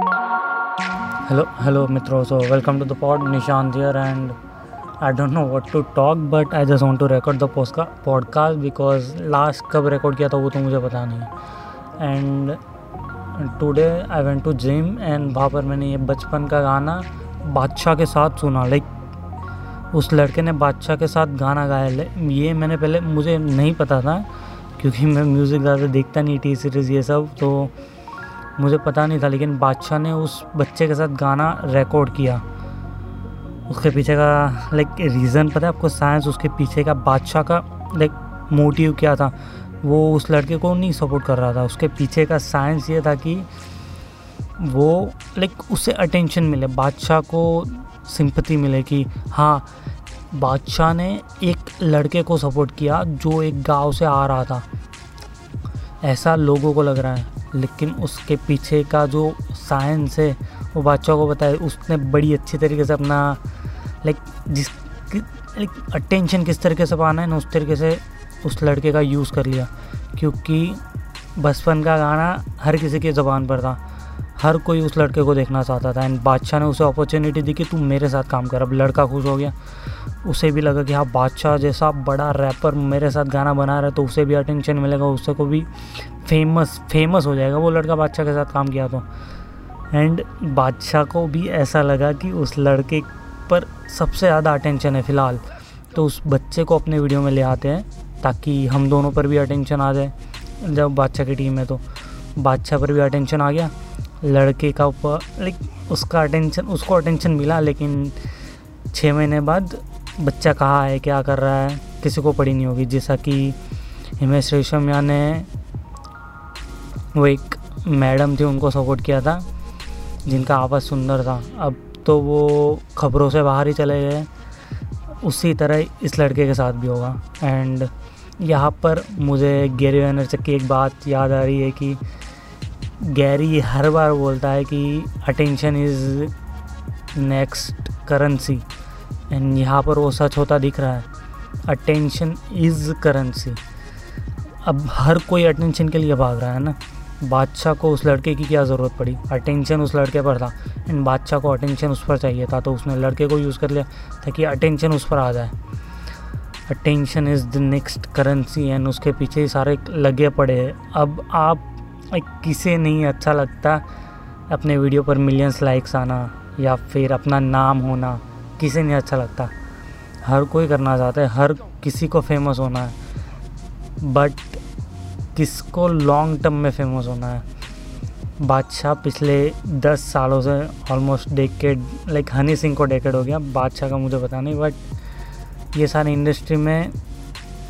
Hello hello मित्रों. So welcome to the pod Nishan here and I don't know what to talk but I just want to record the post का podcast because last कब record किया था वो तो मुझे पता नहीं and today I went to gym and वहाँ पर मैंने ये बचपन का गाना बादशाह के साथ सुना. लाइक उस लड़के ने बादशाह के साथ गाना गाया. ये मैंने पहले, मुझे नहीं पता था क्योंकि मैं म्यूज़िक ज़्यादा देखता नहीं टी सीरीज़ ये सब. तो मुझे पता नहीं था, लेकिन बादशाह ने उस बच्चे के साथ गाना रिकॉर्ड किया। उसके पीछे का लाइक रीज़न पता है आपको? साइंस उसके पीछे का बादशाह का लाइक मोटिव क्या था? वो उस लड़के को नहीं सपोर्ट कर रहा था। उसके पीछे का साइंस ये था कि वो लाइक उससे अटेंशन मिले, बादशाह को सिंपति मिले कि हाँ बादशाह ने एक लड़के को सपोर्ट किया जो एक गाँव से आ रहा था। ऐसा लोगों को लग रहा है। लेकिन उसके पीछे का जो साइंस है, वो बादशाह को बताया, उसने बड़ी अच्छी तरीके से अपना लाइक जिस लाइक अटेंशन किस तरीके से पाना है ना, उस तरीके से उस लड़के का यूज़ कर लिया। क्योंकि बचपन का गाना हर किसी की ज़बान पर था। हर कोई उस लड़के को देखना चाहता था। एंड बादशाह ने उसे अपॉर्चुनिटी दी कि तू मेरे साथ काम कर। अब लड़का खुश हो गया। उसे भी लगा कि हाँ बादशाह जैसा बड़ा रैपर मेरे साथ गाना बना रहा है तो उसे भी अटेंशन मिलेगा, उससे को भी फ़ेमस फ़ेमस हो जाएगा। वो लड़का बादशाह के साथ काम किया तो। एंड बादशाह को भी ऐसा लगा कि उस लड़के पर सबसे ज़्यादा अटेंशन है फ़िलहाल। तो उस बच्चे को अपने वीडियो में ले आते हैं, ताकि हम दोनों पर भी अटेंशन आ जाए, जब बादशाह की टीम है तो। बादशाह पर भी अटेंशन आ गया। लड़के का ऊपर लाइक उसका अटेंशन उसको अटेंशन मिला, लेकिन छः महीने बाद बच्चा कहाँ है, क्या कर रहा है, किसी को पड़ी नहीं होगी। जैसा कि हिमेश रेशमिया ने वो एक मैडम थी, उनको सपोर्ट किया था, जिनका आवाज़ सुंदर था। अब तो वो खबरों से बाहर ही चले गए। उसी तरह इस लड़के के साथ भी होगा। एंड यहाँ पर मुझे गैरी वेनरचक की एक बात याद आ रही है कि गैरी हर बार बोलता है कि attention is next currency and यहाँ पर वो सच होता दिख रहा है। अटेंशन इज़ करेंसी अब हर कोई अटेंशन के लिए भाग रहा है ना। बादशाह को उस लड़के की क्या ज़रूरत पड़ी? अटेंशन उस लड़के पर था। एंड बादशाह को अटेंशन उस पर चाहिए था तो उसने लड़के को यूज़ कर लिया, ताकि अटेंशन उस पर आ जाए। Attention is the next currency and उसके पीछे सारे लगे पड़े हैं। अब आप किसे नहीं अच्छा लगता, अपने वीडियो पर मिलियंस लाइक्स आना, या फिर अपना नाम होना, किसे नहीं अच्छा लगता? हर कोई करना चाहता है, हर किसी को फ़ेमस होना है। बट किसको लॉन्ग टर्म में फ़ेमस होना है? बादशाह पिछले दस सालों से almost decade like Honey Singh को डेकेड हो गया, बादशाह का मुझे पता नहीं बट ये सारे इंडस्ट्री में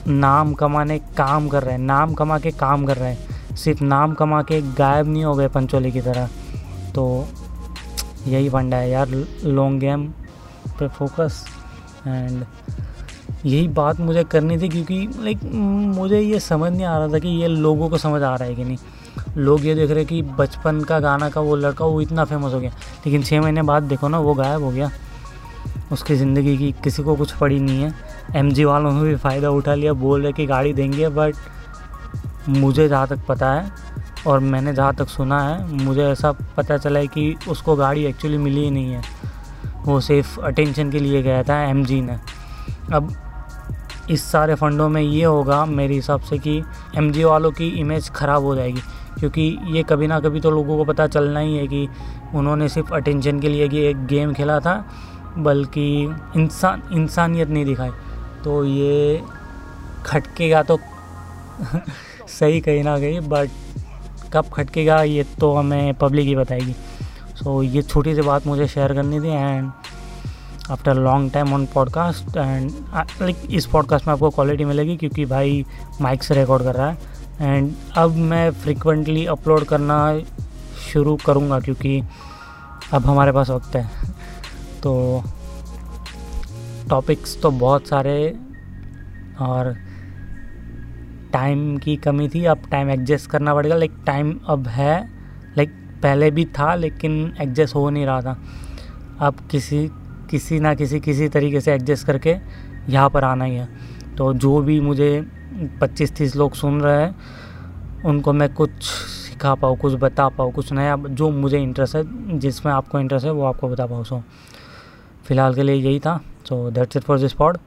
नाम कमाने काम कर रहे हैं, नाम कमा के काम कर रहे हैं। सिर्फ़ नाम कमा के गायब नहीं हो गए पंचोली की तरह। तो यही फंडा है यार लॉन्ग गेम पे फोकस एंड यही बात मुझे करनी थी क्योंकि लाइक मुझे ये समझ नहीं आ रहा था कि ये लोगों को समझ आ रहा है कि नहीं। लोग ये देख रहे कि बचपन का गाना का वो लड़का वो इतना फ़ेमस हो गया। लेकिन छः महीने बाद देखो ना, वो गायब हो गया। उसकी ज़िंदगी की किसी को कुछ पड़ी नहीं है। एमजी वालों ने भी फ़ायदा उठा लिया, बोल रहे कि गाड़ी देंगे बट मुझे जहाँ तक पता है और मैंने जहाँ तक सुना है, मुझे ऐसा पता चला है कि उसको गाड़ी एक्चुअली मिली ही नहीं है। वो सिर्फ़ अटेंशन के लिए गया था एमजी ने। अब इस सारे फंडों में ये होगा मेरे हिसाब से कि एम वालों की इमेज ख़राब हो जाएगी। क्योंकि ये कभी ना कभी तो लोगों को पता चलना ही है कि उन्होंने सिर्फ़ अटेंशन के लिए कि एक गेम खेला था बल्कि इंसान इंसानियत नहीं दिखाई। तो ये खटकेगा तो सही कहीं ना कहीं बट कब खटकेगा ये तो हमें पब्लिक ही बताएगी। सो so, ये छोटी सी बात मुझे शेयर करनी थी and after long time on podcast and like इस पॉडकास्ट में आपको क्वालिटी मिलेगी क्योंकि भाई माइक से रिकॉर्ड कर रहा है। एंड अब मैं फ्रिक्वेंटली अपलोड करना शुरू करूँगा क्योंकि अब हमारे पास वक्त है। तो टॉपिक्स तो बहुत सारे और टाइम की कमी थी, अब टाइम एडजस्ट करना पड़ेगा। लाइक टाइम अब है लाइक पहले भी था, लेकिन एडजस्ट हो नहीं रहा था। अब किसी किसी ना किसी किसी तरीके से एडजस्ट करके यहाँ पर आना ही है। तो जो भी मुझे पच्चीस तीस लोग सुन रहे हैं, उनको मैं कुछ सिखा पाऊँ, कुछ बता पाऊँ, कुछ नया जो मुझे इंटरेस्ट है, जिसमें आपको इंटरेस्ट है, वो आपको बता पाऊँ। सो फ़िलहाल के लिए यही था। So that's it for this pod